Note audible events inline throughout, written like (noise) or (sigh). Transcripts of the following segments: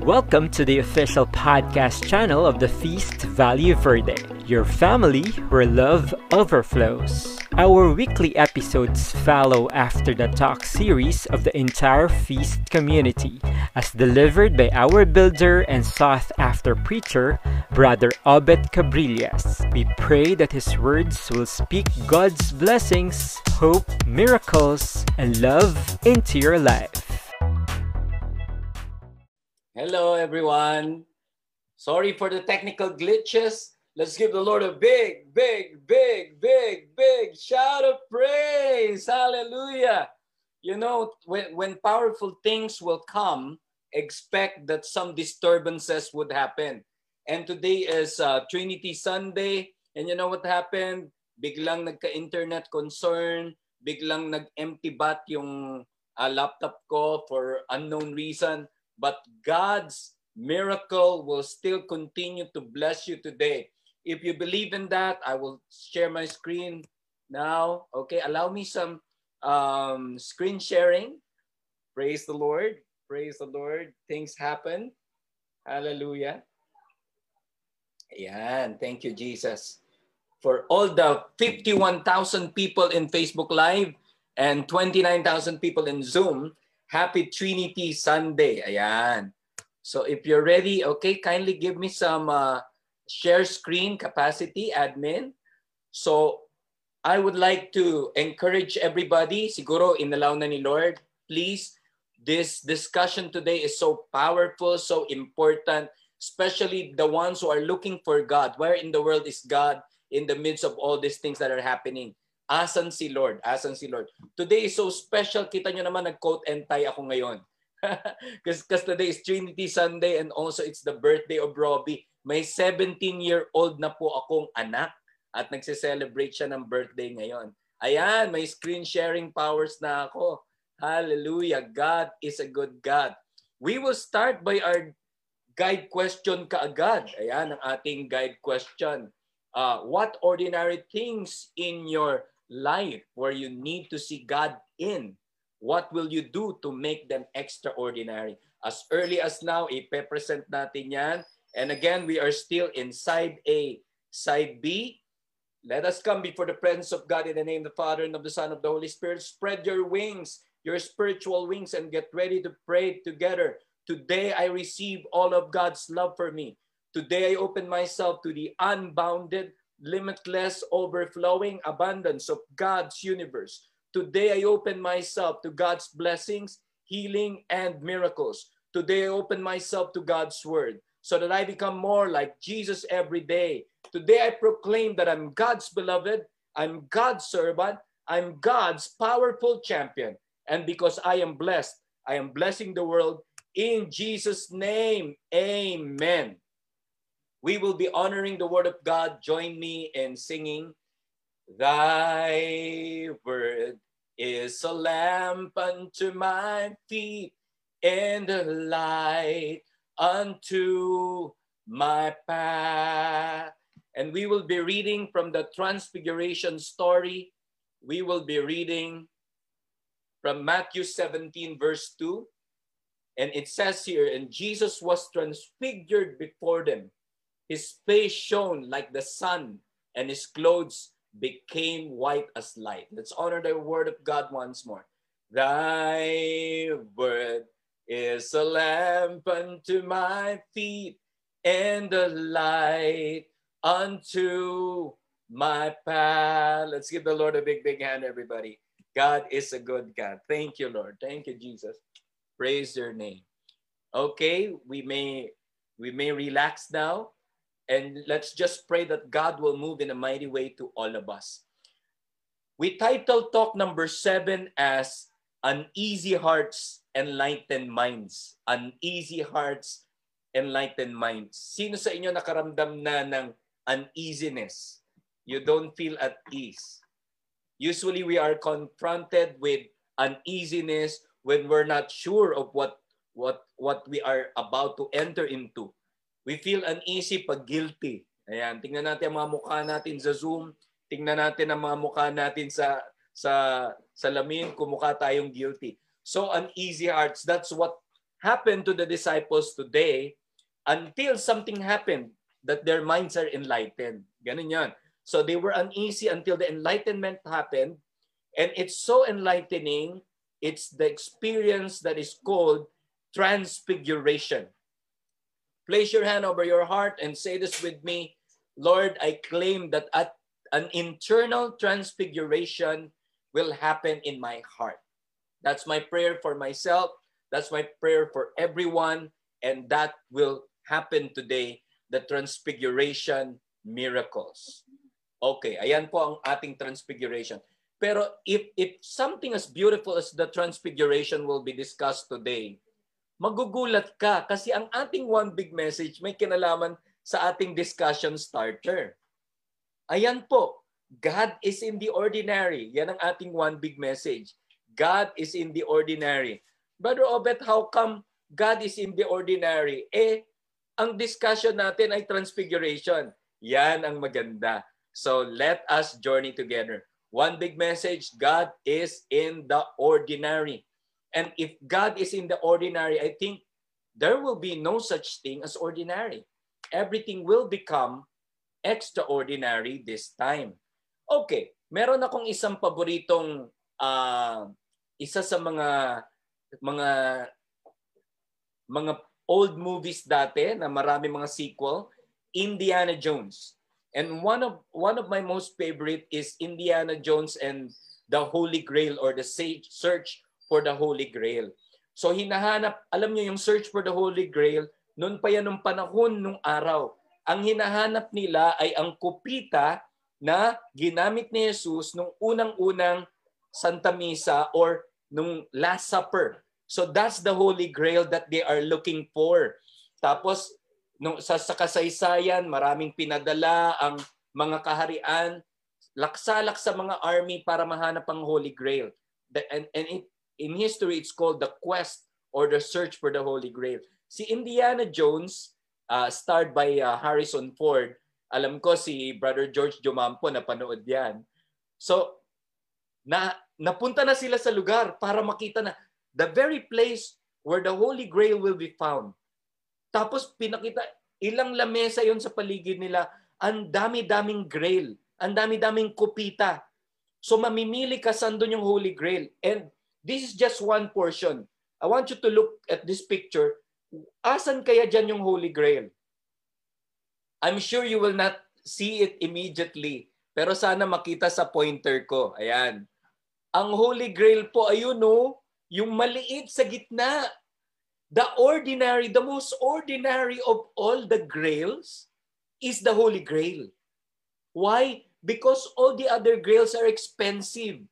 Welcome to the official podcast channel of the Feast Value Verde, your family where love overflows. Our weekly episodes follow after the talk series of the entire Feast community, as delivered by our builder and sought after preacher, Brother Obed Cabrillas. We pray that his words will speak God's blessings, hope, miracles, and love into your life. Hello, everyone. Sorry for the technical glitches. Let's give the Lord a big, big, big, big, big shout of praise. Hallelujah. You know, when, when powerful things will come, expect that some disturbances would happen. And today is uh, Trinity Sunday. And you know what happened? Biglang nagka-internet concern. Biglang nag-empty bat yung uh, laptop ko for unknown reason but God's miracle will still continue to bless you today. If you believe in that, I will share my screen now. Okay, allow me some um, screen sharing. Praise the Lord. Praise the Lord. Things happen. Hallelujah. Ayan. Thank you, Jesus. For all the 51,000 people in Facebook Live and 29,000 people in Zoom, Happy Trinity Sunday. Ayan. So if you're ready, okay, kindly give me some uh, share screen capacity, admin. So I would like to encourage everybody, siguro inalaw na ni Lord, please, this discussion today is so powerful, so important, especially the ones who are looking for God. Where in the world is God in the midst of all these things that are happening? Asan si Lord? Asan si Lord? Today is so special. Kita nyo naman, nag-coat and tie ako ngayon. (laughs) Because today is Trinity Sunday and also it's the birthday of Robbie. May 17-year-old na po akong anak at nagse-celebrate siya ng birthday ngayon. Ayan, may screen sharing powers na ako. Hallelujah. God is a good God. We will start by our guide question kaagad. Ayan ang ating guide question. Uh, what ordinary things in your life where you need to see God in, what will you do to make them extraordinary? As early as now, ipe-present natin yan. And again, we are still in side A. Side B, let us come before the presence of God in the name of the Father and of the Son of the Holy Spirit. Spread your wings, your spiritual wings, and get ready to pray together. Today, I receive all of God's love for me. Today, I open myself to the unbounded, limitless, overflowing abundance of God's universe. Today, I open myself to God's blessings, healing, and miracles. Today, I open myself to God's word so that I become more like Jesus every day. Today, I proclaim that I'm God's beloved, I'm God's servant, I'm God's powerful champion. And because I am blessed, I am blessing the world in Jesus' name. Amen we will be honoring the word of God. Join me in singing, Thy word is a lamp unto my feet and a light unto my path. And we will be reading from the Transfiguration story. We will be reading from Matthew 17, verse 2. And it says here, and Jesus was transfigured before them his face shone like the sun, and his clothes became white as light. Let's honor the word of God once more. Thy word is a lamp unto my feet and a light unto my path. Let's give the Lord a big, big hand, everybody. God is a good God. Thank you, Lord. Thank you, Jesus. Praise your name. Okay, we may we may relax now. And let's just pray that God will move in a mighty way to all of us. We title talk number seven as Uneasy Hearts, Enlightened Minds. Uneasy Hearts, Enlightened Minds. Sino sa inyo nakaramdam na ng uneasiness? You don't feel at ease. Usually we are confronted with uneasiness when we're not sure of what what what we are about to enter into. We feel uneasy pag guilty. Ayan, tingnan natin ang mga mukha natin sa Zoom. Tingnan natin ang mga mukha natin sa sa salamin kung mukha tayong guilty. So uneasy hearts, that's what happened to the disciples today until something happened that their minds are enlightened. Ganun yan. So they were uneasy until the enlightenment happened. And it's so enlightening. It's the experience that is called transfiguration. Place your hand over your heart and say this with me. Lord, I claim that at an internal transfiguration will happen in my heart. That's my prayer for myself. That's my prayer for everyone. And that will happen today, the transfiguration miracles. Okay, ayan po ang ating transfiguration. Pero if, if something as beautiful as the transfiguration will be discussed today, magugulat ka kasi ang ating one big message may kinalaman sa ating discussion starter. Ayan po, God is in the ordinary. Yan ang ating one big message. God is in the ordinary. Brother Obet, how come God is in the ordinary? Eh, ang discussion natin ay transfiguration. Yan ang maganda. So let us journey together. One big message, God is in the ordinary. And if God is in the ordinary, I think there will be no such thing as ordinary. Everything will become extraordinary this time. Okay, meron akong isang paboritong uh, isa sa mga mga mga old movies dati na marami mga sequel, Indiana Jones. And one of one of my most favorite is Indiana Jones and the Holy Grail or the search for the Holy Grail. So hinahanap, alam niyo yung search for the Holy Grail, noon pa yan nung panahon nung araw. Ang hinahanap nila ay ang kupita na ginamit ni Jesus nung unang-unang Santa Misa or nung Last Supper. So that's the Holy Grail that they are looking for. Tapos nung sa, sa kasaysayan, maraming pinadala ang mga kaharian, laksalak sa mga army para mahanap ang Holy Grail. And and it, in history, it's called the quest or the search for the Holy Grail. Si Indiana Jones, uh, starred by uh, Harrison Ford, alam ko si Brother George Jumampo na panood yan. So, na napunta na sila sa lugar para makita na the very place where the Holy Grail will be found. Tapos pinakita, ilang lamesa yon sa paligid nila, ang dami-daming grail, ang dami-daming kupita. So mamimili ka saan doon yung Holy Grail. And this is just one portion. I want you to look at this picture. Asan kaya dyan yung Holy Grail? I'm sure you will not see it immediately. Pero sana makita sa pointer ko. Ayan. Ang Holy Grail po, ayun no, yung maliit sa gitna. The ordinary, the most ordinary of all the grails is the Holy Grail. Why? Because all the other grails are expensive.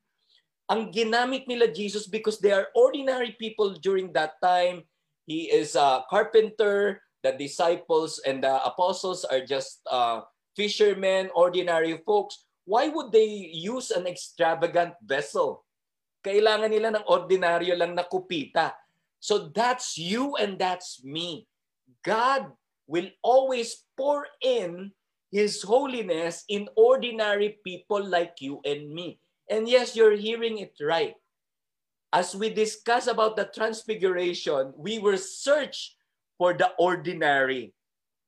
Ang ginamit nila Jesus because they are ordinary people during that time. He is a carpenter, the disciples and the apostles are just uh, fishermen, ordinary folks, why would they use an extravagant vessel? Kailangan nila ng ordinaryo lang na kupita. So that's you and that's me. God will always pour in His holiness in ordinary people like you and me. And yes, you're hearing it right. As we discuss about the transfiguration, we were searched for the ordinary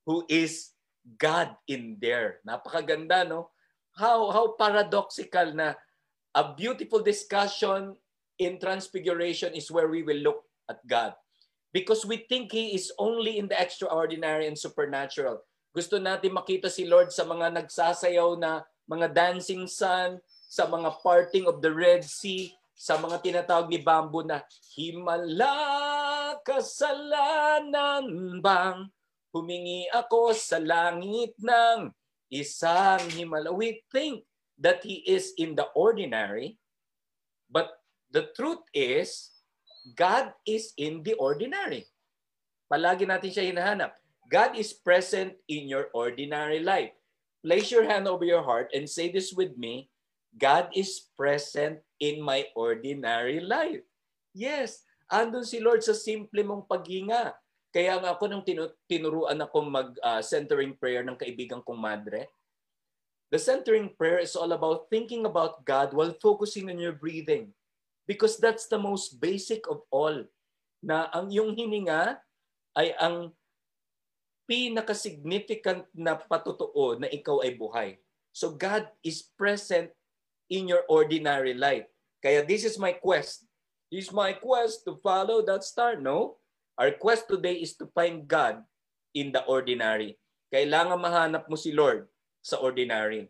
who is God in there. Napakaganda, no? How, how paradoxical na a beautiful discussion in Transfiguration is where we will look at God. Because we think He is only in the extraordinary and supernatural. Gusto natin makita si Lord sa mga nagsasayaw na mga dancing sun, sa mga parting of the Red Sea, sa mga tinatawag ni Bamboo na Himala kasalanan bang humingi ako sa langit ng isang himala. We think that He is in the ordinary, but the truth is, God is in the ordinary. Palagi natin siya hinahanap. God is present in your ordinary life. Place your hand over your heart and say this with me. God is present in my ordinary life. Yes, andun si Lord sa simple mong paghinga. Kaya nga ako nung tinuruan ako mag-centering uh, prayer ng kaibigan kong madre, the centering prayer is all about thinking about God while focusing on your breathing. Because that's the most basic of all. na ang yung hininga ay ang pinaka-significant na patotoo na ikaw ay buhay. So God is present in your ordinary life. Kaya this is my quest. This is my quest to follow that star. No? Our quest today is to find God in the ordinary. Kailangan mahanap mo si Lord sa ordinary.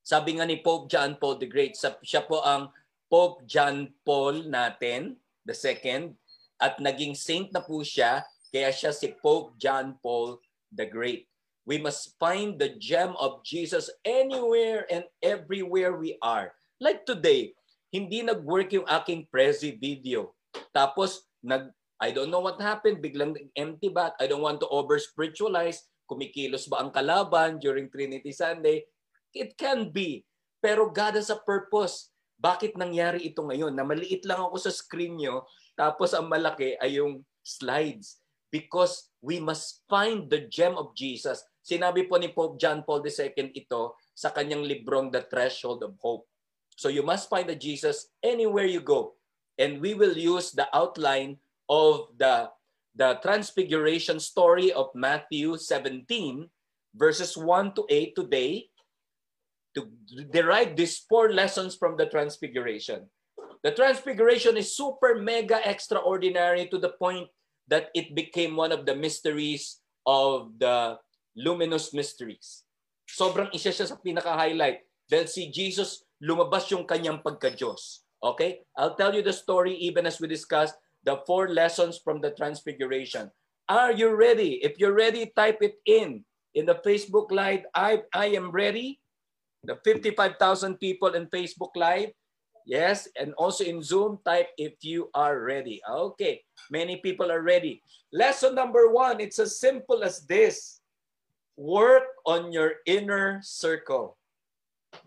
Sabi nga ni Pope John Paul the Great, siya po ang Pope John Paul natin, the second, at naging saint na po siya kaya siya si Pope John Paul the Great. We must find the gem of Jesus anywhere and everywhere we are. Like today, hindi nag-work yung aking Prezi video. Tapos, nag, I don't know what happened, biglang empty bat. I don't want to over-spiritualize. Kumikilos ba ang kalaban during Trinity Sunday? It can be. Pero God has a purpose. Bakit nangyari ito ngayon? Na maliit lang ako sa screen nyo, tapos ang malaki ay yung slides because we must find the gem of Jesus. Sinabi po ni Pope John Paul II ito sa kanyang librong The Threshold of Hope. So you must find the Jesus anywhere you go. And we will use the outline of the, the transfiguration story of Matthew 17, verses 1 to 8 today to derive these four lessons from the transfiguration. The transfiguration is super mega extraordinary to the point that it became one of the mysteries of the luminous mysteries. Sobrang isa siya sa pinaka-highlight dahil si Jesus lumabas yung kanyang pagka-Diyos. Okay? I'll tell you the story even as we discuss the four lessons from the Transfiguration. Are you ready? If you're ready, type it in. In the Facebook Live, I, I am ready. The 55,000 people in Facebook Live, Yes, and also in Zoom, type if you are ready. Okay, many people are ready. Lesson number one, it's as simple as this. Work on your inner circle.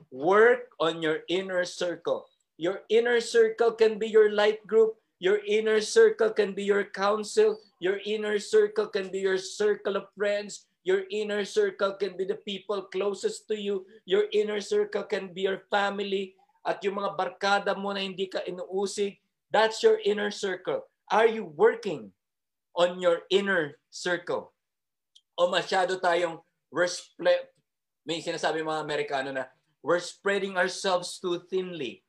Work on your inner circle. Your inner circle can be your light group. Your inner circle can be your council. Your inner circle can be your circle of friends. Your inner circle can be the people closest to you. Your inner circle can be your family at yung mga barkada mo na hindi ka inuusig, that's your inner circle. Are you working on your inner circle? O masyado tayong we're split, may sinasabi mga Amerikano na we're spreading ourselves too thinly.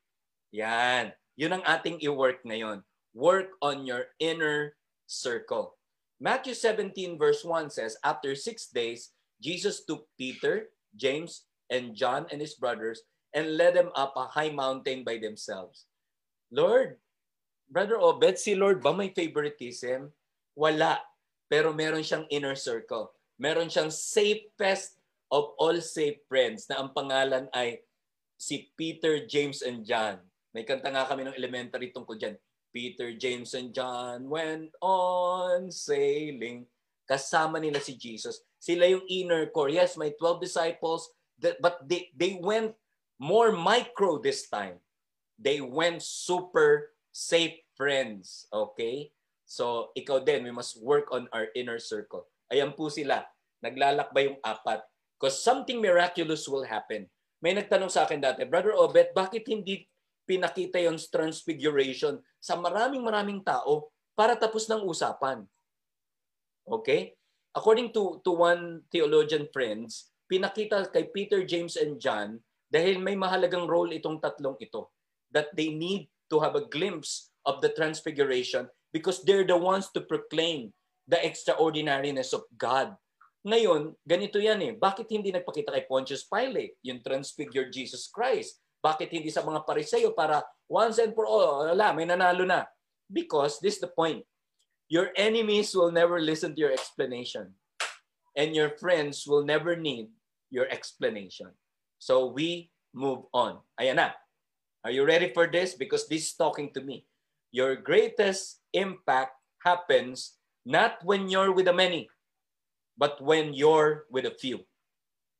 Yan. Yun ang ating i-work ngayon. Work on your inner circle. Matthew 17 verse 1 says, After six days, Jesus took Peter, James, and John and his brothers and led them up a high mountain by themselves. Lord, Brother Obed, si Lord ba may favoritism? Wala. Pero meron siyang inner circle. Meron siyang safest of all safe friends na ang pangalan ay si Peter, James, and John. May kanta nga kami ng elementary tungkol dyan. Peter, James, and John went on sailing. Kasama nila si Jesus. Sila yung inner core. Yes, may 12 disciples, but they, they went more micro this time. They went super safe friends. Okay? So, ikaw din, we must work on our inner circle. Ayan po sila. Naglalakbay yung apat. Because something miraculous will happen. May nagtanong sa akin dati, Brother Obet, bakit hindi pinakita yung transfiguration sa maraming maraming tao para tapos ng usapan? Okay? According to, to one theologian friends, pinakita kay Peter, James, and John dahil may mahalagang role itong tatlong ito. That they need to have a glimpse of the transfiguration because they're the ones to proclaim the extraordinariness of God. Ngayon, ganito yan eh. Bakit hindi nagpakita kay Pontius Pilate, yung transfigured Jesus Christ? Bakit hindi sa mga pariseyo para once and for all, wala, may nanalo na? Because this is the point. Your enemies will never listen to your explanation. And your friends will never need your explanation. So we move on. Ayan na. Are you ready for this? Because this is talking to me. Your greatest impact happens not when you're with the many, but when you're with a few.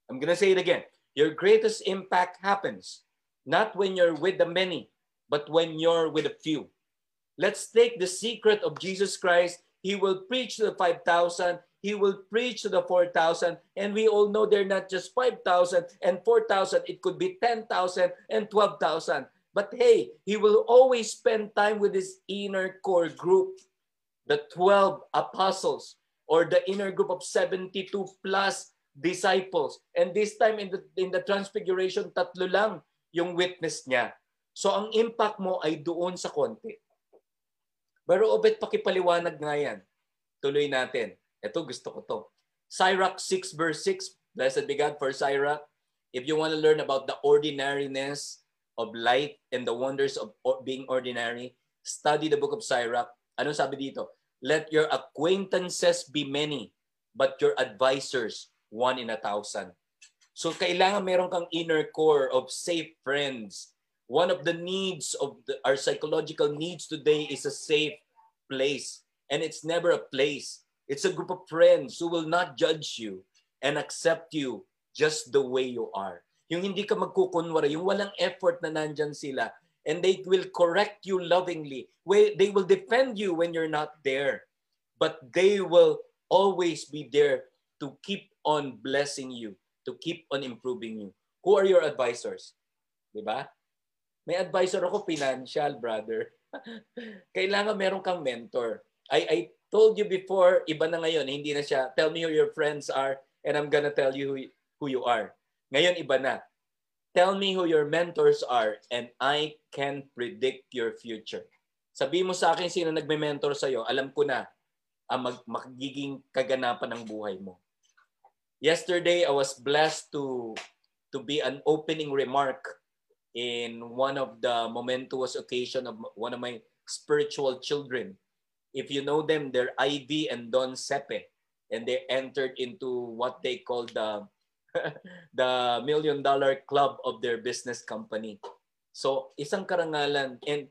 I'm going to say it again. Your greatest impact happens not when you're with the many, but when you're with a few. Let's take the secret of Jesus Christ. He will preach to the 5,000 he will preach to the 4,000. And we all know they're not just 5,000 and 4,000. It could be 10,000 and 12,000. But hey, he will always spend time with his inner core group. the 12 apostles or the inner group of 72 plus disciples. And this time in the, in the transfiguration, tatlo lang yung witness niya. So ang impact mo ay doon sa konti. Pero obet pakipaliwanag nga yan. Tuloy natin. Ito gusto ko to. Sirach 6 verse 6. Blessed be God for Sirach. If you want to learn about the ordinariness of life and the wonders of being ordinary, study the book of Sirach. Ano sabi dito? Let your acquaintances be many, but your advisors one in a thousand. So kailangan meron kang inner core of safe friends. One of the needs of the, our psychological needs today is a safe place. And it's never a place. It's a group of friends who will not judge you and accept you just the way you are. Yung hindi ka magkukunwara, yung walang effort na nandyan sila, and they will correct you lovingly. They will defend you when you're not there. But they will always be there to keep on blessing you, to keep on improving you. Who are your advisors? Di ba? May advisor ako, financial, brother. (laughs) Kailangan meron kang mentor. I, I told you before, iba na ngayon, hindi na siya, tell me who your friends are, and I'm gonna tell you who, who you are. Ngayon, iba na. Tell me who your mentors are and I can predict your future. Sabi mo sa akin sino nagme-mentor sa'yo, alam ko na ang mag- magiging kaganapan ng buhay mo. Yesterday, I was blessed to to be an opening remark in one of the momentous occasion of one of my spiritual children. If you know them, they're Ivy and Don Sepe. And they entered into what they call the (laughs) the million dollar club of their business company. So, isang karangalan and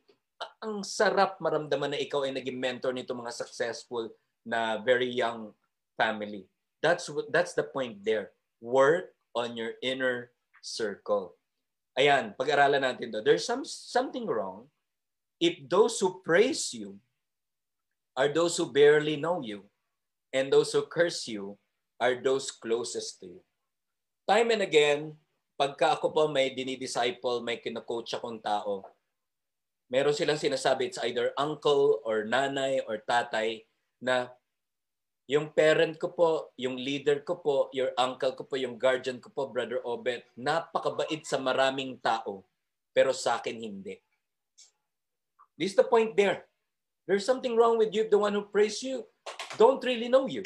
ang sarap maramdaman na ikaw ay naging mentor nito mga successful na very young family. That's that's the point there. Work on your inner circle. Ayan, pag-aralan natin to. There's some something wrong if those who praise you are those who barely know you and those who curse you are those closest to you time and again, pagka ako po may dinidisciple, may kinakoach akong tao, meron silang sinasabi, it's either uncle or nanay or tatay na yung parent ko po, yung leader ko po, your uncle ko po, yung guardian ko po, Brother Obet, napakabait sa maraming tao, pero sa akin hindi. This is the point there. There's something wrong with you, the one who praise you, don't really know you.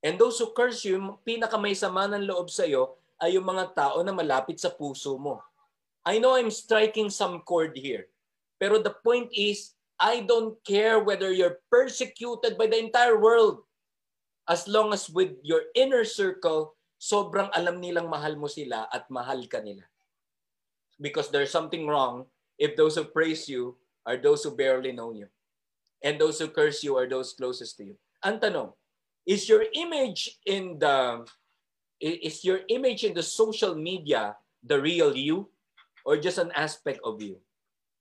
And those who curse you, pinakamay sama ng loob sa iyo ay yung mga tao na malapit sa puso mo. I know I'm striking some chord here. Pero the point is, I don't care whether you're persecuted by the entire world. As long as with your inner circle, sobrang alam nilang mahal mo sila at mahal ka nila. Because there's something wrong if those who praise you are those who barely know you. And those who curse you are those closest to you. Ang tanong, is your image in the is your image in the social media the real you or just an aspect of you?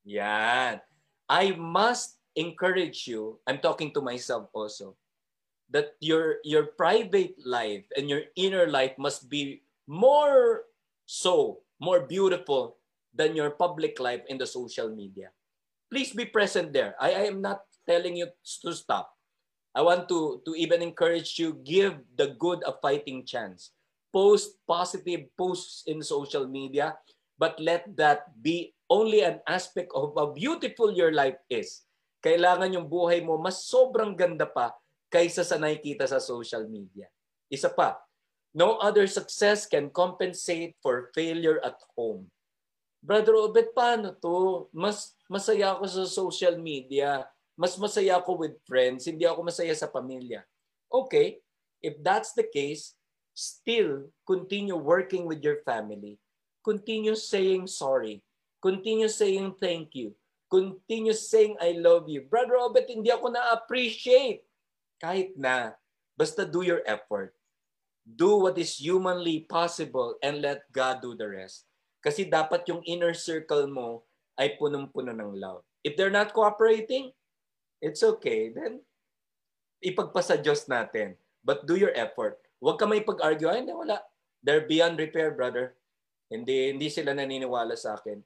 Yeah. I must encourage you, I'm talking to myself also, that your your private life and your inner life must be more so, more beautiful than your public life in the social media. Please be present there. I, I am not telling you to stop. I want to, to even encourage you, give the good a fighting chance post positive posts in social media, but let that be only an aspect of how beautiful your life is. Kailangan yung buhay mo mas sobrang ganda pa kaysa sa nakikita sa social media. Isa pa, no other success can compensate for failure at home. Brother Obet, paano to? Mas masaya ako sa social media. Mas masaya ako with friends. Hindi ako masaya sa pamilya. Okay, if that's the case, still continue working with your family. Continue saying sorry. Continue saying thank you. Continue saying I love you. Brother Robert, hindi ako na-appreciate. Kahit na, basta do your effort. Do what is humanly possible and let God do the rest. Kasi dapat yung inner circle mo ay punong-puno ng love. If they're not cooperating, it's okay. Then, ipagpasa Diyos natin. But do your effort. Huwag ka may pag-argue, ay hindi, wala. They're beyond repair, brother. Hindi, hindi sila naniniwala sa akin.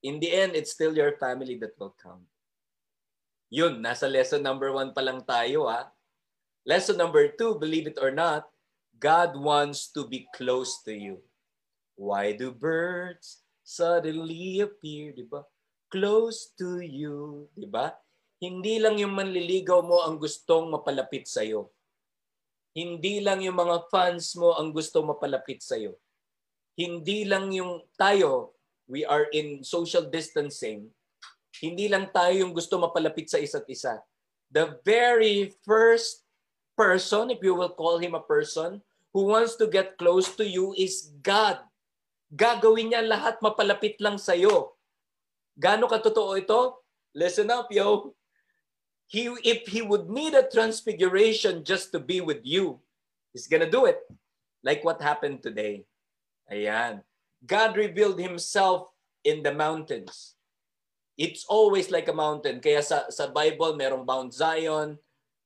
In the end, it's still your family that will count. Yun, nasa lesson number one pa lang tayo ha. Lesson number two, believe it or not, God wants to be close to you. Why do birds suddenly appear, di ba? Close to you, di ba? Hindi lang yung manliligaw mo ang gustong mapalapit sa iyo. Hindi lang yung mga fans mo ang gustong mapalapit sa iyo. Hindi lang yung tayo, we are in social distancing, hindi lang tayo yung gusto mapalapit sa isa't isa. The very first person, if you will call him a person, who wants to get close to you is God. Gagawin niya lahat mapalapit lang sa iyo. Gaano katotoo ito? Listen up, yo. He, if he would need a transfiguration just to be with you, he's gonna do it. Like what happened today. Ayan. God revealed himself in the mountains. It's always like a mountain. Kaya sa, sa Bible, merong Mount Zion,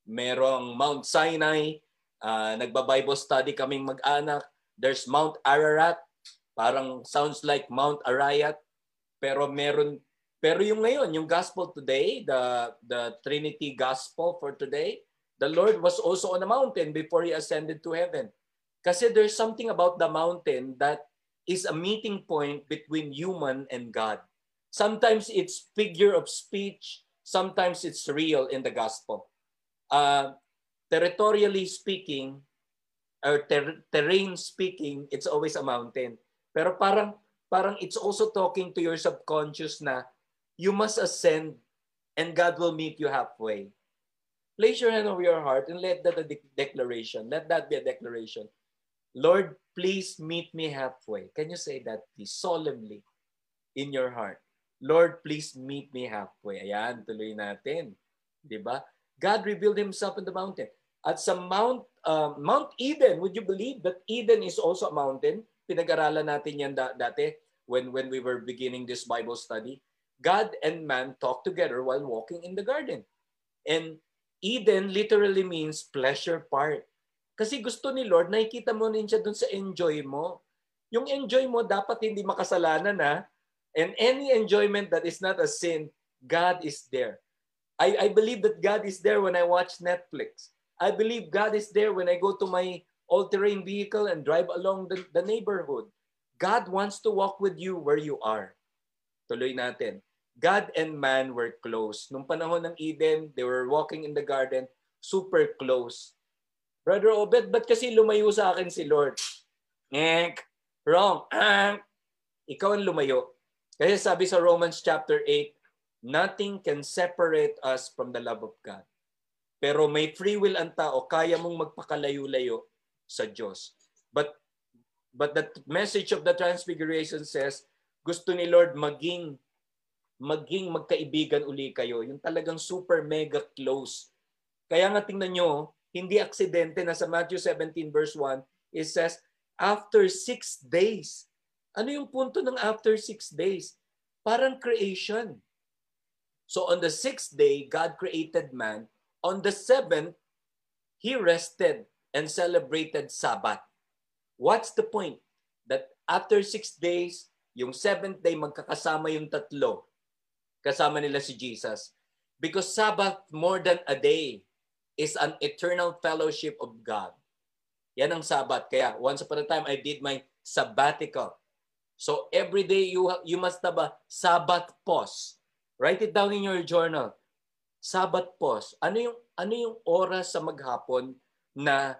merong Mount Sinai, uh, nagba-Bible study kaming mag-anak. There's Mount Ararat, parang sounds like Mount Arayat, pero meron pero yung ngayon, yung gospel today, the the Trinity gospel for today, the Lord was also on a mountain before he ascended to heaven. Kasi there's something about the mountain that is a meeting point between human and God. Sometimes it's figure of speech. Sometimes it's real in the gospel. Uh, territorially speaking, or ter- terrain speaking, it's always a mountain. Pero parang parang it's also talking to your subconscious na you must ascend and God will meet you halfway. Place your hand over your heart and let that a de- declaration. Let that be a declaration. Lord, please meet me halfway. Can you say that please solemnly in your heart? Lord, please meet me halfway. Ayan, tuloy natin. Di ba? God revealed himself in the mountain. At sa Mount uh, Mount Eden, would you believe that Eden is also a mountain? Pinag-aralan natin yan da- dati when when we were beginning this Bible study. God and man talk together while walking in the garden. And Eden literally means pleasure part. Kasi gusto ni Lord, nakikita mo rin siya dun sa enjoy mo. Yung enjoy mo, dapat hindi makasalanan ha. And any enjoyment that is not a sin, God is there. I, I believe that God is there when I watch Netflix. I believe God is there when I go to my all-terrain vehicle and drive along the, the neighborhood. God wants to walk with you where you are. Tuloy natin. God and man were close. Nung panahon ng Eden, they were walking in the garden, super close. Brother Obed, ba't kasi lumayo sa akin si Lord? Ngek, wrong. Ah, ikaw ang lumayo. Kasi sabi sa Romans chapter 8, nothing can separate us from the love of God. Pero may free will ang tao, kaya mong magpakalayo-layo sa Diyos. But but the message of the transfiguration says, gusto ni Lord maging maging magkaibigan uli kayo. Yung talagang super mega close. Kaya nga tingnan nyo, hindi aksidente na sa Matthew 17 verse 1, it says, after six days, ano yung punto ng after six days? Parang creation. So on the sixth day, God created man. On the seventh, He rested and celebrated Sabbath. What's the point? That after six days, yung seventh day, magkakasama yung tatlo. Kasama nila si Jesus. Because Sabbath, more than a day, is an eternal fellowship of God. Yan ang Sabbath. Kaya once upon a time, I did my sabbatical. So every day you you must have a Sabbath pause. Write it down in your journal. Sabbath pause. Ano yung ano yung oras sa maghapon na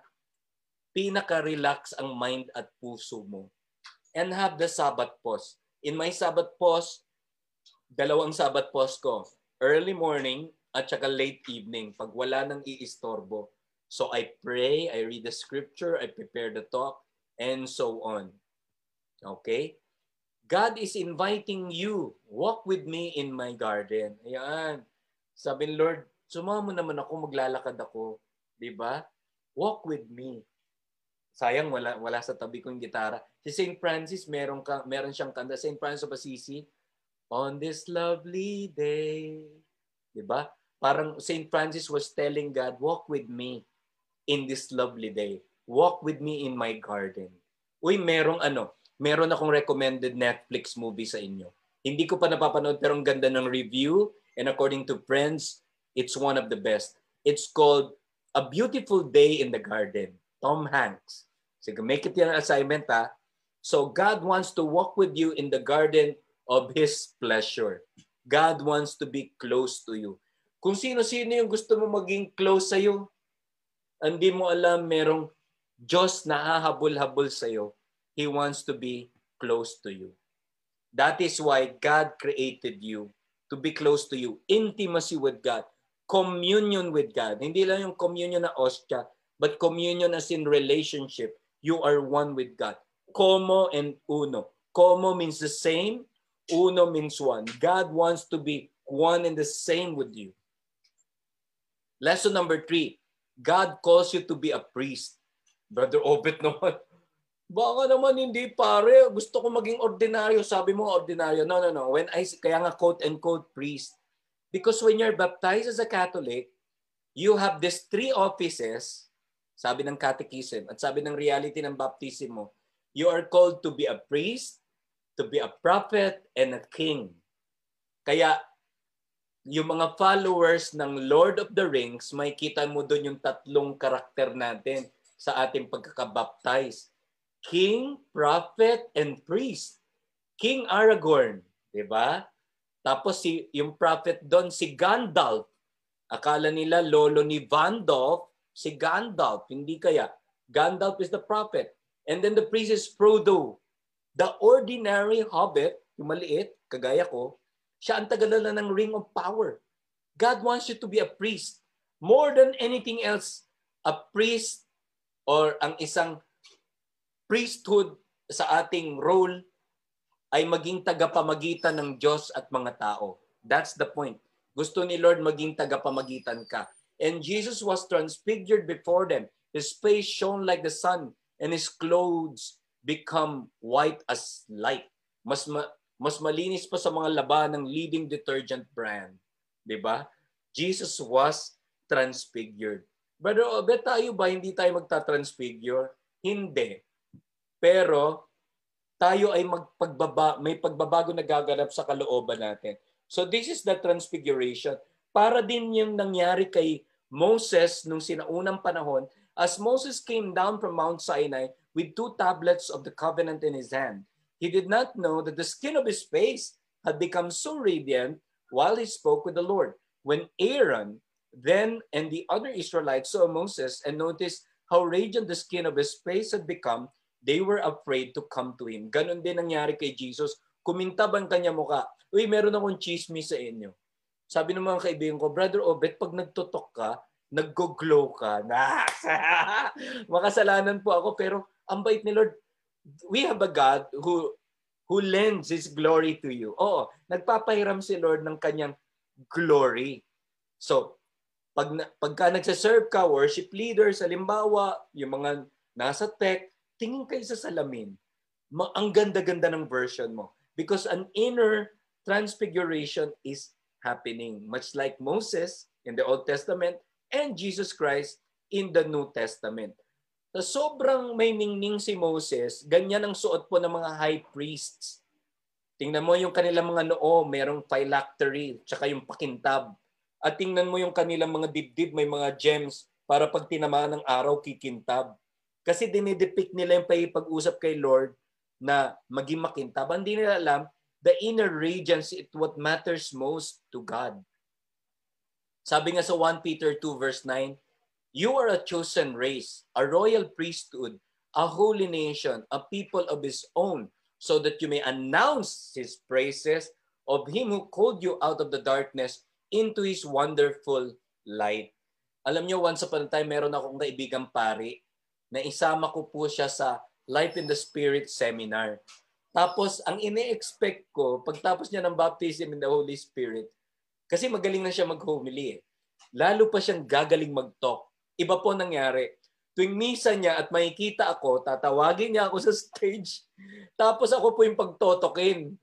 pinaka-relax ang mind at puso mo? And have the Sabbath pause. In my Sabbath pause, dalawang Sabbath pause ko. Early morning at saka late evening pag wala nang iistorbo. So I pray, I read the scripture, I prepare the talk, and so on. Okay? God is inviting you, walk with me in my garden. Ayan. Sabi ni Lord, sumama naman ako, maglalakad ako. Ba? Walk with me. Sayang, wala, wala sa tabi kong gitara. Si St. Francis, meron, ka, meron siyang kanta. St. Francis of Assisi, On this lovely day. Di ba? Parang St. Francis was telling God, walk with me in this lovely day. Walk with me in my garden. Uy, merong ano, meron akong recommended Netflix movie sa inyo. Hindi ko pa napapanood pero ang ganda ng review and according to friends, It's one of the best. It's called A Beautiful Day in the Garden. Tom Hanks. Sige, make it your assignment ha. So God wants to walk with you in the garden of His pleasure. God wants to be close to you. Kung sino-sino yung gusto mo maging close sa'yo, hindi mo alam merong Diyos na hahabol-habol sa'yo. He wants to be close to you. That is why God created you to be close to you. Intimacy with God. Communion with God. Hindi lang yung communion na ostya, but communion as in relationship. You are one with God. Como and uno. Como means the same. Uno means one. God wants to be one and the same with you. Lesson number three. God calls you to be a priest. Brother Obet naman. (laughs) Baka naman hindi pare. Gusto ko maging ordinaryo. Sabi mo ordinaryo. No, no, no. When I, kaya nga quote and quote priest. Because when you're baptized as a Catholic, you have these three offices, sabi ng catechism, at sabi ng reality ng baptism mo, you are called to be a priest, to be a prophet, and a king. Kaya, yung mga followers ng Lord of the Rings, may kita mo doon yung tatlong karakter natin sa ating pagkakabaptize. King, prophet, and priest. King Aragorn, di ba? Tapos si yung prophet doon si Gandalf. Akala nila lolo ni Vandalf, si Gandalf, hindi kaya. Gandalf is the prophet. And then the priest is Frodo. The ordinary hobbit, yung maliit, kagaya ko, siya ang tagalala ng ring of power. God wants you to be a priest. More than anything else, a priest or ang isang priesthood sa ating role ay maging tagapamagitan ng Diyos at mga tao. That's the point. Gusto ni Lord maging tagapamagitan ka. And Jesus was transfigured before them. His face shone like the sun and his clothes become white as light. Mas ma- mas malinis pa sa mga laba ng leading detergent brand. 'Di ba? Jesus was transfigured. Brother Obet, tayo ba hindi tayo magta-transfigure? Hindi. Pero tayo ay magpagbaba, may pagbabago na gaganap sa kalooban natin. So this is the transfiguration. Para din yung nangyari kay Moses nung sinaunang panahon, as Moses came down from Mount Sinai with two tablets of the covenant in his hand, he did not know that the skin of his face had become so radiant while he spoke with the Lord. When Aaron then and the other Israelites saw Moses and noticed how radiant the skin of his face had become, they were afraid to come to Him. Ganon din nangyari kay Jesus. Kumintab ang kanya muka. Uy, meron akong chismis sa inyo. Sabi ng mga kaibigan ko, Brother Obet, pag nagtutok ka, nag-glow ka. (laughs) Makasalanan po ako, pero ang bait ni Lord, we have a God who who lends His glory to you. Oo, nagpapahiram si Lord ng kanyang glory. So, pag, pagka nagsaserve ka, worship leaders, halimbawa, yung mga nasa tech, tingin kayo sa salamin. Ang ganda-ganda ng version mo. Because an inner transfiguration is happening. Much like Moses in the Old Testament and Jesus Christ in the New Testament. Sa sobrang may ningning si Moses, ganyan ang suot po ng mga high priests. Tingnan mo yung kanilang mga noo, merong phylactery, tsaka yung pakintab. At tingnan mo yung kanilang mga dibdib, may mga gems para pag tinamaan ng araw, kikintab. Kasi dinidepict nila yung pag-usap kay Lord na maging makintab. Hindi nila alam, the inner radiance is what matters most to God. Sabi nga sa 1 Peter 2 verse 9, You are a chosen race, a royal priesthood, a holy nation, a people of His own, so that you may announce His praises of Him who called you out of the darkness into His wonderful light. Alam niyo, once upon a time, meron akong kaibigang pari na isama ko po siya sa Life in the Spirit seminar. Tapos, ang ine-expect ko, pagtapos niya ng baptism in the Holy Spirit, kasi magaling na siya mag-homily eh. Lalo pa siyang gagaling mag-talk. Iba po nangyari. Tuwing misa niya at makikita ako, tatawagin niya ako (laughs) sa stage. Tapos ako po yung pagtotokin.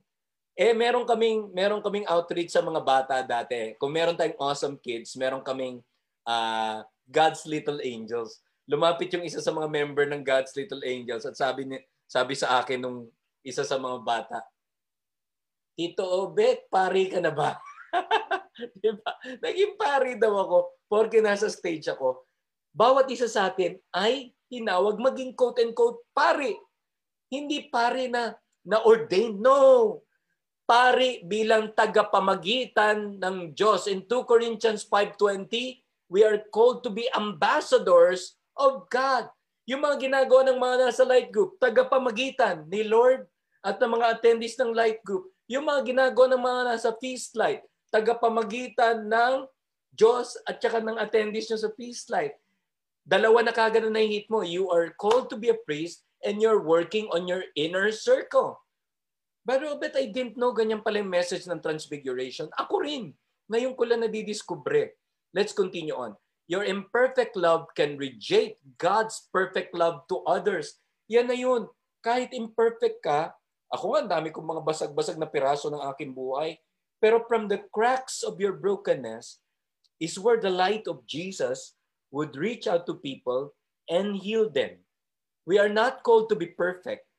Eh, meron kaming, meron kaming outreach sa mga bata dati. Kung meron tayong awesome kids, meron kaming uh, God's Little Angels lumapit yung isa sa mga member ng God's Little Angels at sabi ni sabi sa akin nung isa sa mga bata, Tito Obet, pari ka na ba? (laughs) (laughs) diba? Naging pari daw ako porque nasa stage ako. Bawat isa sa atin ay tinawag maging quote-and-quote pari. Hindi pari na na-ordained. No! Pari bilang tagapamagitan ng Diyos. In 2 Corinthians 5.20, we are called to be ambassadors of God. Yung mga ginagawa ng mga nasa light group, tagapamagitan ni Lord at ng mga attendees ng light group, yung mga ginagawa ng mga nasa feast light, tagapamagitan ng Diyos at saka ng attendees nyo sa feast light. Dalawa na kagad na hit mo. You are called to be a priest and you're working on your inner circle. But Robert, I didn't know ganyan pala yung message ng transfiguration. Ako rin. Ngayon ko lang nadidiskubre. Let's continue on. Your imperfect love can reject God's perfect love to others. Yan na yun. Kahit imperfect ka, ako nga, dami kong mga basag-basag na piraso ng aking buhay. Pero from the cracks of your brokenness is where the light of Jesus would reach out to people and heal them. We are not called to be perfect.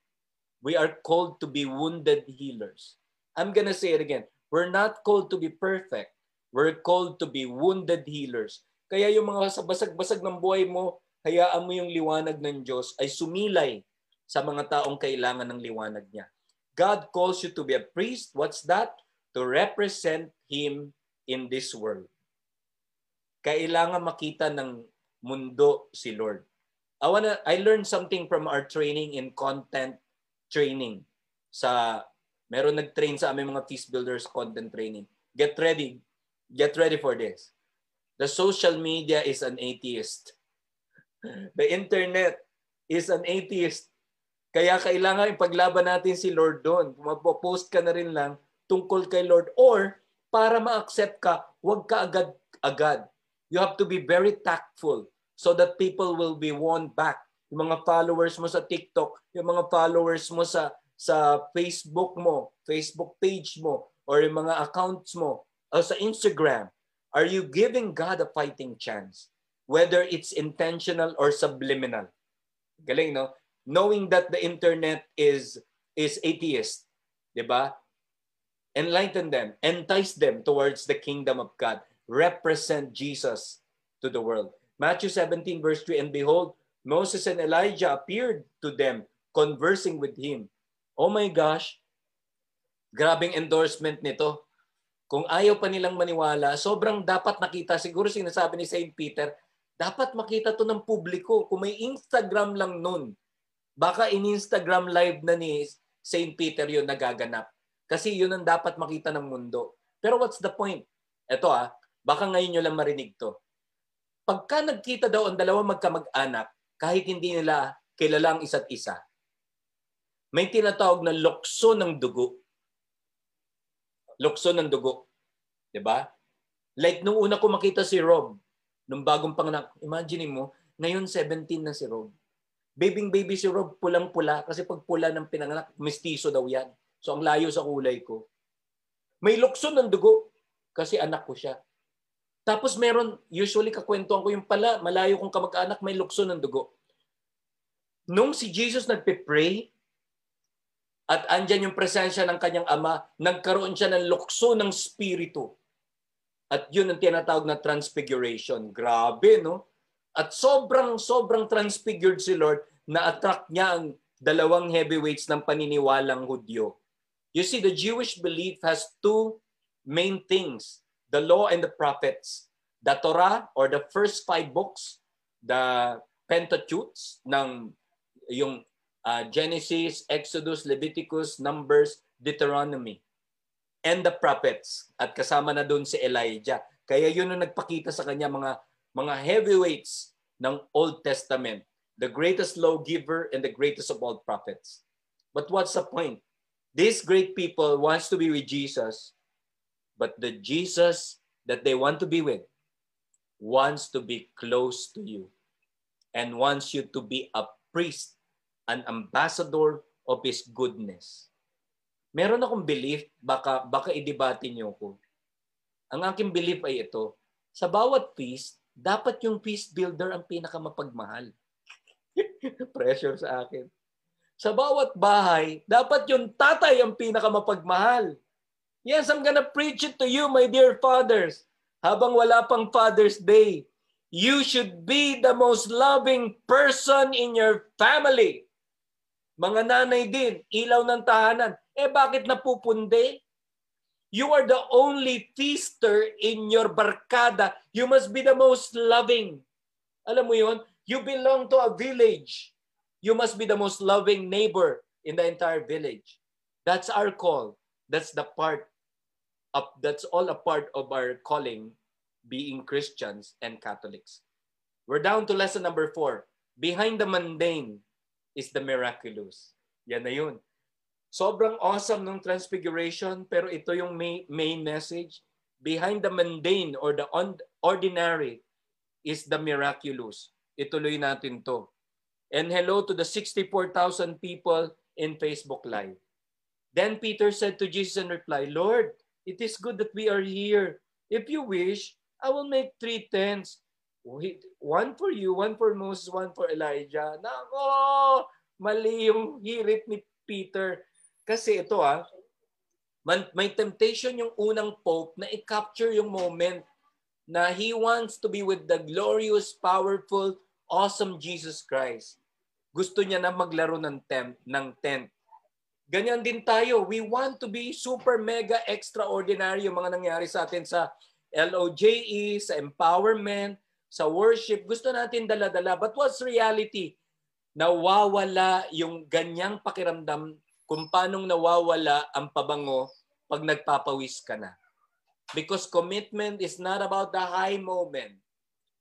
We are called to be wounded healers. I'm gonna say it again. We're not called to be perfect. We're called to be wounded healers. Kaya yung mga sa basag-basag ng buhay mo, hayaan mo yung liwanag ng Diyos ay sumilay sa mga taong kailangan ng liwanag niya. God calls you to be a priest. What's that? To represent Him in this world. Kailangan makita ng mundo si Lord. I wanna, I learned something from our training in content training. Sa, meron nag-train sa aming mga feast builders content training. Get ready. Get ready for this. The social media is an atheist. (laughs) The internet is an atheist. Kaya kailangan ipaglaban natin si Lord doon. Magpo-post ka na rin lang tungkol kay Lord or para ma-accept ka, huwag ka agad-agad. You have to be very tactful so that people will be won back. Yung mga followers mo sa TikTok, yung mga followers mo sa sa Facebook mo, Facebook page mo, or yung mga accounts mo, o sa Instagram, Are you giving God a fighting chance? Whether it's intentional or subliminal. Galing, no? Knowing that the internet is is atheist, 'di ba? Enlighten them, entice them towards the kingdom of God. Represent Jesus to the world. Matthew 17 verse 3 and behold, Moses and Elijah appeared to them conversing with him. Oh my gosh. Grabing endorsement nito kung ayaw pa nilang maniwala, sobrang dapat nakita, siguro sinasabi ni St. Peter, dapat makita to ng publiko. Kung may Instagram lang nun, baka in-Instagram live na ni St. Peter yun nagaganap. Kasi yun ang dapat makita ng mundo. Pero what's the point? Ito ah, baka ngayon nyo lang marinig to. Pagka nagkita daw ang dalawang magkamag-anak, kahit hindi nila kilala ang isa't isa, may tinatawag na lokso ng dugo lukso ng dugo. ba? Like nung una ko makita si Rob, nung bagong panganak, imagine mo, ngayon 17 na si Rob. Babing baby si Rob, pulang-pula kasi pag pula ng pinanganak, mestizo daw 'yan. So ang layo sa kulay ko. May lukso ng dugo kasi anak ko siya. Tapos meron, usually kakwentuhan ko yung pala, malayo kong kamag-anak, may lukso ng dugo. Nung si Jesus nagpe-pray, at andyan yung presensya ng kanyang ama, nagkaroon siya ng lukso ng spirito. At yun ang tinatawag na transfiguration. Grabe, no? At sobrang, sobrang transfigured si Lord na attract niya ang dalawang heavyweights ng paniniwalang Hudyo. You see, the Jewish belief has two main things, the law and the prophets. The Torah or the first five books, the Pentateuch ng yung uh, Genesis, Exodus, Leviticus, Numbers, Deuteronomy, and the prophets. At kasama na doon si Elijah. Kaya yun ang nagpakita sa kanya mga mga heavyweights ng Old Testament, the greatest lawgiver and the greatest of all prophets. But what's the point? These great people wants to be with Jesus, but the Jesus that they want to be with wants to be close to you and wants you to be a priest an ambassador of His goodness. Meron akong belief, baka, baka idebate niyo ko. Ang aking belief ay ito, sa bawat feast, dapat yung feast builder ang pinakamapagmahal. (laughs) Pressure sa akin. Sa bawat bahay, dapat yung tatay ang pinakamapagmahal. Yes, I'm gonna preach it to you, my dear fathers. Habang wala pang Father's Day, you should be the most loving person in your family. Mga nanay din, ilaw ng tahanan. Eh bakit napupundi? You are the only feaster in your barkada. You must be the most loving. Alam mo yon? You belong to a village. You must be the most loving neighbor in the entire village. That's our call. That's the part of, that's all a part of our calling being Christians and Catholics. We're down to lesson number four. Behind the mundane is the miraculous. Yan na yun. Sobrang awesome ng transfiguration, pero ito yung main, main message. Behind the mundane or the ordinary is the miraculous. Ituloy natin to. And hello to the 64,000 people in Facebook Live. Then Peter said to Jesus in reply, Lord, it is good that we are here. If you wish, I will make three tents. One for you, one for Moses, one for Elijah. Nako! Mali yung hirit ni Peter. Kasi ito ah, may temptation yung unang pope na i-capture yung moment na he wants to be with the glorious, powerful, awesome Jesus Christ. Gusto niya na maglaro ng tent, ng tent. Ganyan din tayo. We want to be super mega extraordinary yung mga nangyari sa atin sa LOJE, sa empowerment, sa worship. Gusto natin dala-dala. But what's reality? Nawawala yung ganyang pakiramdam kung paanong nawawala ang pabango pag nagpapawis ka na. Because commitment is not about the high moment.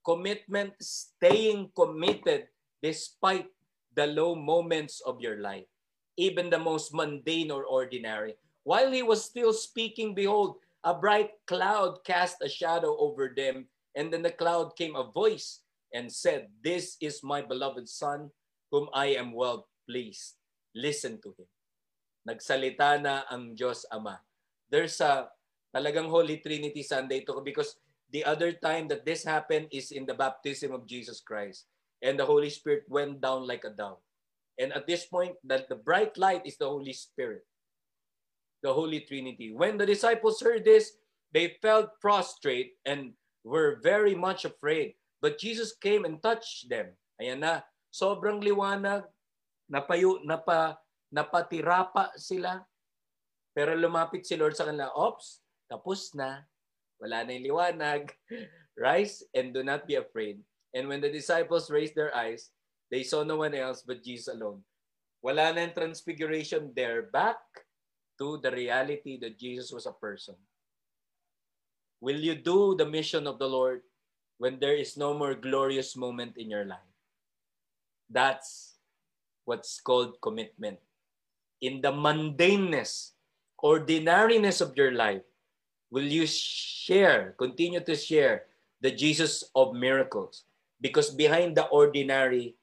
Commitment, staying committed despite the low moments of your life, even the most mundane or ordinary. While he was still speaking, behold, a bright cloud cast a shadow over them, and then the cloud came a voice and said, This is my beloved Son, whom I am well pleased. Listen to him nagsalita na ang Diyos Ama. There's a talagang Holy Trinity Sunday to because the other time that this happened is in the baptism of Jesus Christ. And the Holy Spirit went down like a dove. And at this point, that the bright light is the Holy Spirit, the Holy Trinity. When the disciples heard this, they felt prostrate and were very much afraid. But Jesus came and touched them. Ayan na, sobrang liwanag, napayo, napa, napatirapa sila. Pero lumapit si Lord sa kanila, Ops, tapos na. Wala na yung liwanag. (laughs) Rise and do not be afraid. And when the disciples raised their eyes, they saw no one else but Jesus alone. Wala na yung transfiguration. They're back to the reality that Jesus was a person. Will you do the mission of the Lord when there is no more glorious moment in your life? That's what's called commitment in the mundaneness, ordinariness of your life, will you share, continue to share the Jesus of miracles? Because behind the ordinary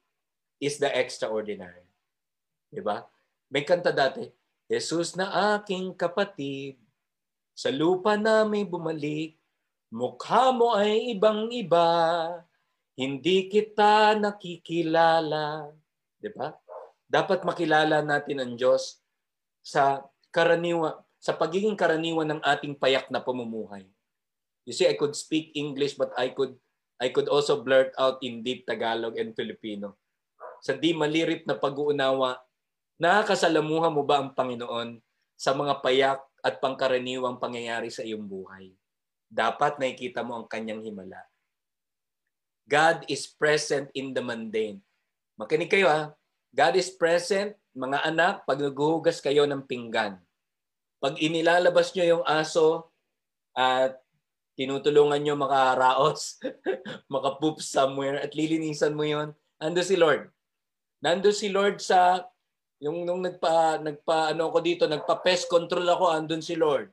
is the extraordinary. Diba? May kanta dati, Jesus na aking kapatid, sa lupa na may bumalik, mukha mo ay ibang-iba, hindi kita nakikilala. Diba? dapat makilala natin ang Diyos sa karaniwa sa pagiging karaniwan ng ating payak na pamumuhay. You see, I could speak English but I could I could also blurt out in deep Tagalog and Filipino. Sa di malirip na pag-uunawa, nakakasalamuha mo ba ang Panginoon sa mga payak at pangkaraniwang pangyayari sa iyong buhay? Dapat nakikita mo ang kanyang himala. God is present in the mundane. Makinig kayo ha. God is present, mga anak, pag naghuhugas kayo ng pinggan. Pag inilalabas nyo yung aso at tinutulungan nyo makaraos, (laughs) makapoop somewhere at lilinisan mo yon, ando si Lord. Nando si Lord sa yung nung nagpa nagpa ano ako dito, nagpa pest control ako, andun si Lord.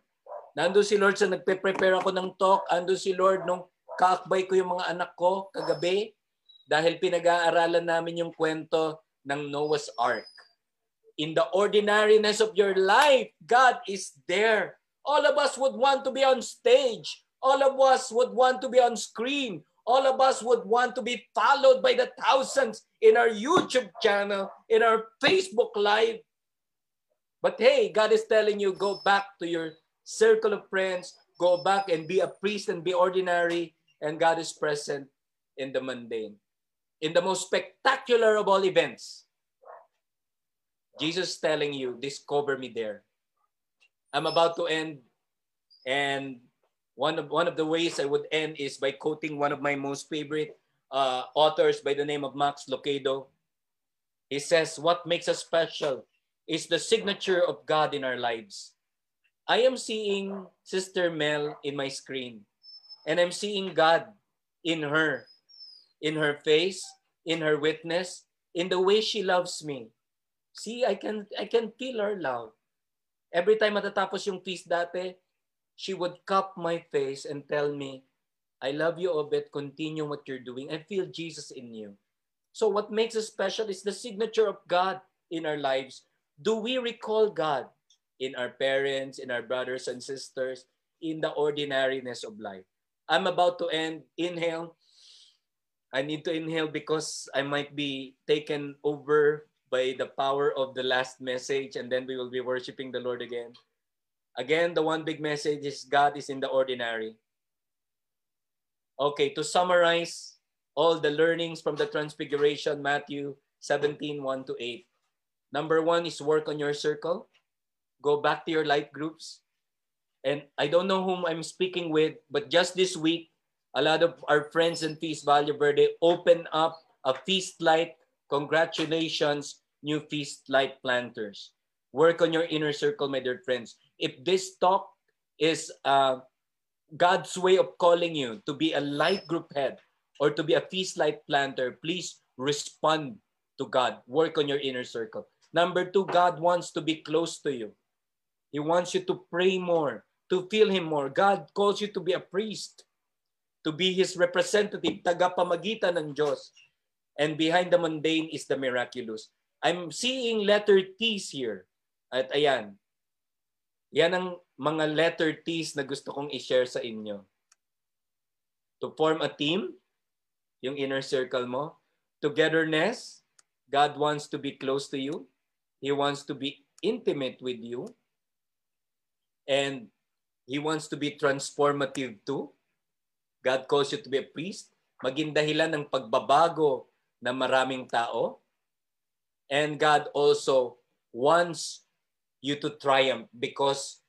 Nando si Lord sa nagpe-prepare ako ng talk, andun si Lord nung kaakbay ko yung mga anak ko kagabi dahil pinag-aaralan namin yung kwento ng Noah's Ark. In the ordinariness of your life, God is there. All of us would want to be on stage. All of us would want to be on screen. All of us would want to be followed by the thousands in our YouTube channel, in our Facebook Live. But hey, God is telling you, go back to your circle of friends, go back and be a priest and be ordinary, and God is present in the mundane. In the most spectacular of all events, Jesus telling you, discover me there. I'm about to end, and one of, one of the ways I would end is by quoting one of my most favorite uh, authors by the name of Max Lucado. He says, What makes us special is the signature of God in our lives. I am seeing Sister Mel in my screen, and I'm seeing God in her, in her face, in her witness, in the way she loves me. See, I can I can feel her love. Every time matatapos yung feast dati, she would cup my face and tell me, I love you, Obet. Continue what you're doing. I feel Jesus in you. So what makes us special is the signature of God in our lives. Do we recall God? in our parents, in our brothers and sisters, in the ordinariness of life. I'm about to end. Inhale. I need to inhale because I might be taken over by the power of the last message, and then we will be worshiping the Lord again. Again, the one big message is God is in the ordinary. Okay, to summarize all the learnings from the Transfiguration, Matthew 17, 1 to 8. Number one is work on your circle go back to your light groups. And I don't know whom I'm speaking with, but just this week, a lot of our friends in Feast Valle Verde open up a Feast Light. Congratulations, new Feast Light planters. Work on your inner circle, my dear friends. If this talk is uh, God's way of calling you to be a light group head or to be a Feast Light planter, please respond to God. Work on your inner circle. Number two, God wants to be close to you. He wants you to pray more, to feel Him more. God calls you to be a priest, to be His representative, tagapamagitan ng Diyos. And behind the mundane is the miraculous. I'm seeing letter T's here. At ayan, yan ang mga letter T's na gusto kong i-share sa inyo. To form a team, yung inner circle mo. Togetherness, God wants to be close to you. He wants to be intimate with you and He wants to be transformative too. God calls you to be a priest. Maging dahilan ng pagbabago ng maraming tao. And God also wants you to triumph because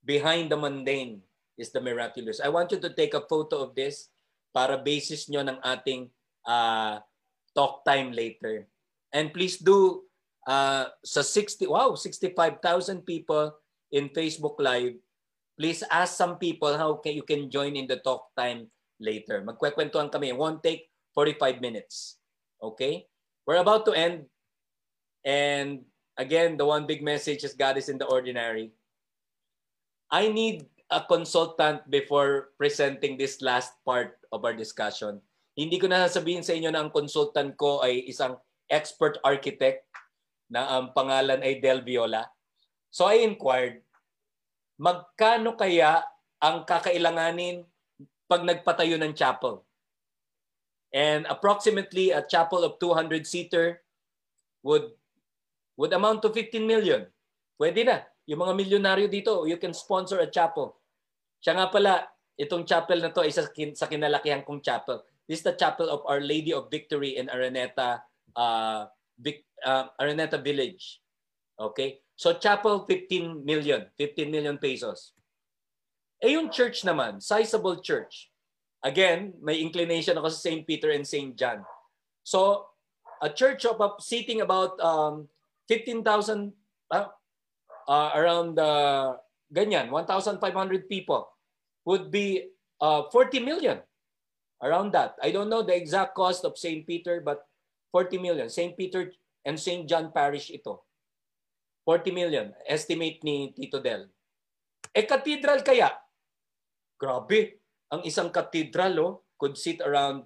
behind the mundane is the miraculous. I want you to take a photo of this para basis nyo ng ating uh, talk time later. And please do uh, sa 60, wow, 65,000 people in Facebook Live, please ask some people how can, you can join in the talk time later. Magkwekwentuhan kami. It won't take 45 minutes. Okay? We're about to end. And again, the one big message is God is in the ordinary. I need a consultant before presenting this last part of our discussion. Hindi ko na sabihin sa inyo na ang consultant ko ay isang expert architect na ang pangalan ay Del Viola. So I inquired, magkano kaya ang kakailanganin pag nagpatayo ng chapel? And approximately a chapel of 200 seater would would amount to 15 million. Pwede na. Yung mga milyonaryo dito, you can sponsor a chapel. Siya nga pala, itong chapel na to ay sa, sa kinalakihan kong chapel. This is the chapel of Our Lady of Victory in Araneta, uh, Vic, uh, Araneta Village. Okay? So chapel 15 million, 15 million pesos. Eh yung church naman, sizable church. Again, may inclination ako sa St. Peter and St. John. So a church of uh, seating about um, 15,000 uh, uh, around uh, ganyan, 1,500 people would be uh, 40 million around that. I don't know the exact cost of St. Peter but 40 million. St. Peter and St. John Parish ito. 40 million, estimate ni Tito Del. Eh, cathedral kaya? Grabe. Ang isang cathedral oh, could sit around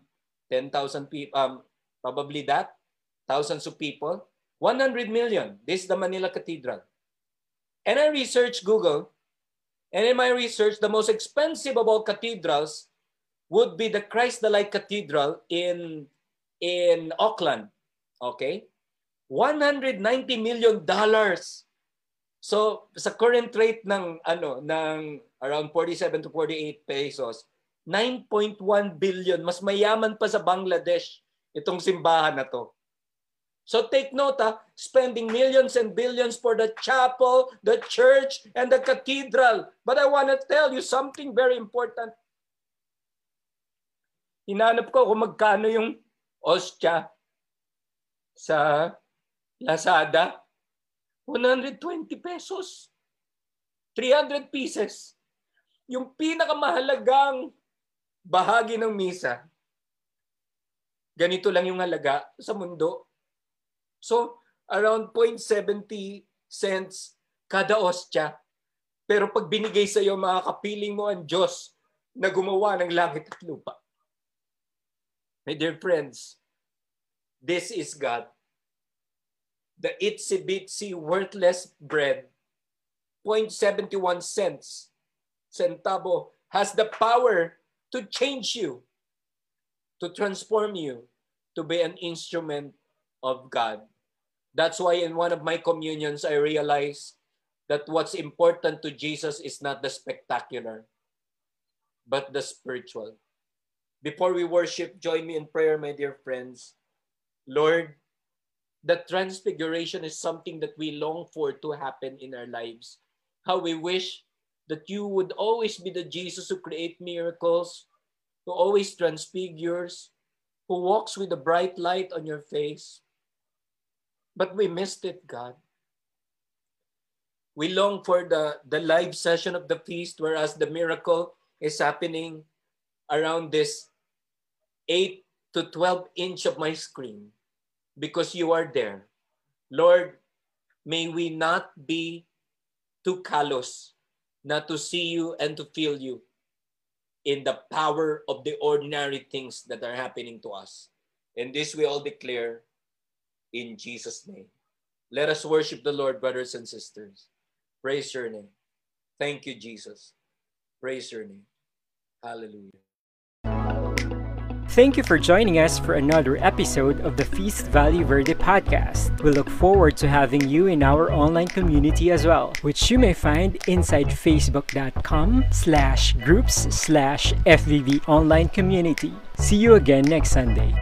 10,000 people, um, probably that, thousands of people. 100 million. This is the Manila Cathedral. And I researched Google, and in my research, the most expensive of all cathedrals would be the Christ the Light Cathedral in in Auckland. Okay? 190 million dollars. So sa current rate ng ano ng around 47 to 48 pesos, 9.1 billion mas mayaman pa sa Bangladesh itong simbahan na to. So take note, ha, spending millions and billions for the chapel, the church, and the cathedral. But I want to tell you something very important. Hinanap ko kung magkano yung ostya sa Lazada. 120 pesos. 300 pieces. Yung pinakamahalagang bahagi ng misa, ganito lang yung halaga sa mundo. So, around 0.70 cents kada ostya. Pero pag binigay sa iyo, makakapiling mo ang Diyos na gumawa ng langit at lupa. My dear friends, this is God. The itsy bitsy worthless bread, 0.71 cents, centavo, has the power to change you, to transform you, to be an instrument of God. That's why in one of my communions, I realized that what's important to Jesus is not the spectacular, but the spiritual. Before we worship, join me in prayer, my dear friends. Lord, the transfiguration is something that we long for to happen in our lives. How we wish that you would always be the Jesus who create miracles, who always transfigures, who walks with a bright light on your face. But we missed it, God. We long for the, the live session of the feast, whereas the miracle is happening around this 8 to 12 inch of my screen because you are there. Lord, may we not be too callous not to see you and to feel you in the power of the ordinary things that are happening to us. And this we all declare in Jesus' name. Let us worship the Lord, brothers and sisters. Praise your name. Thank you, Jesus. Praise your name. Hallelujah. Thank you for joining us for another episode of the Feast Valley Verde podcast. We look forward to having you in our online community as well, which you may find inside facebook.com slash groups slash FVV online community. See you again next Sunday.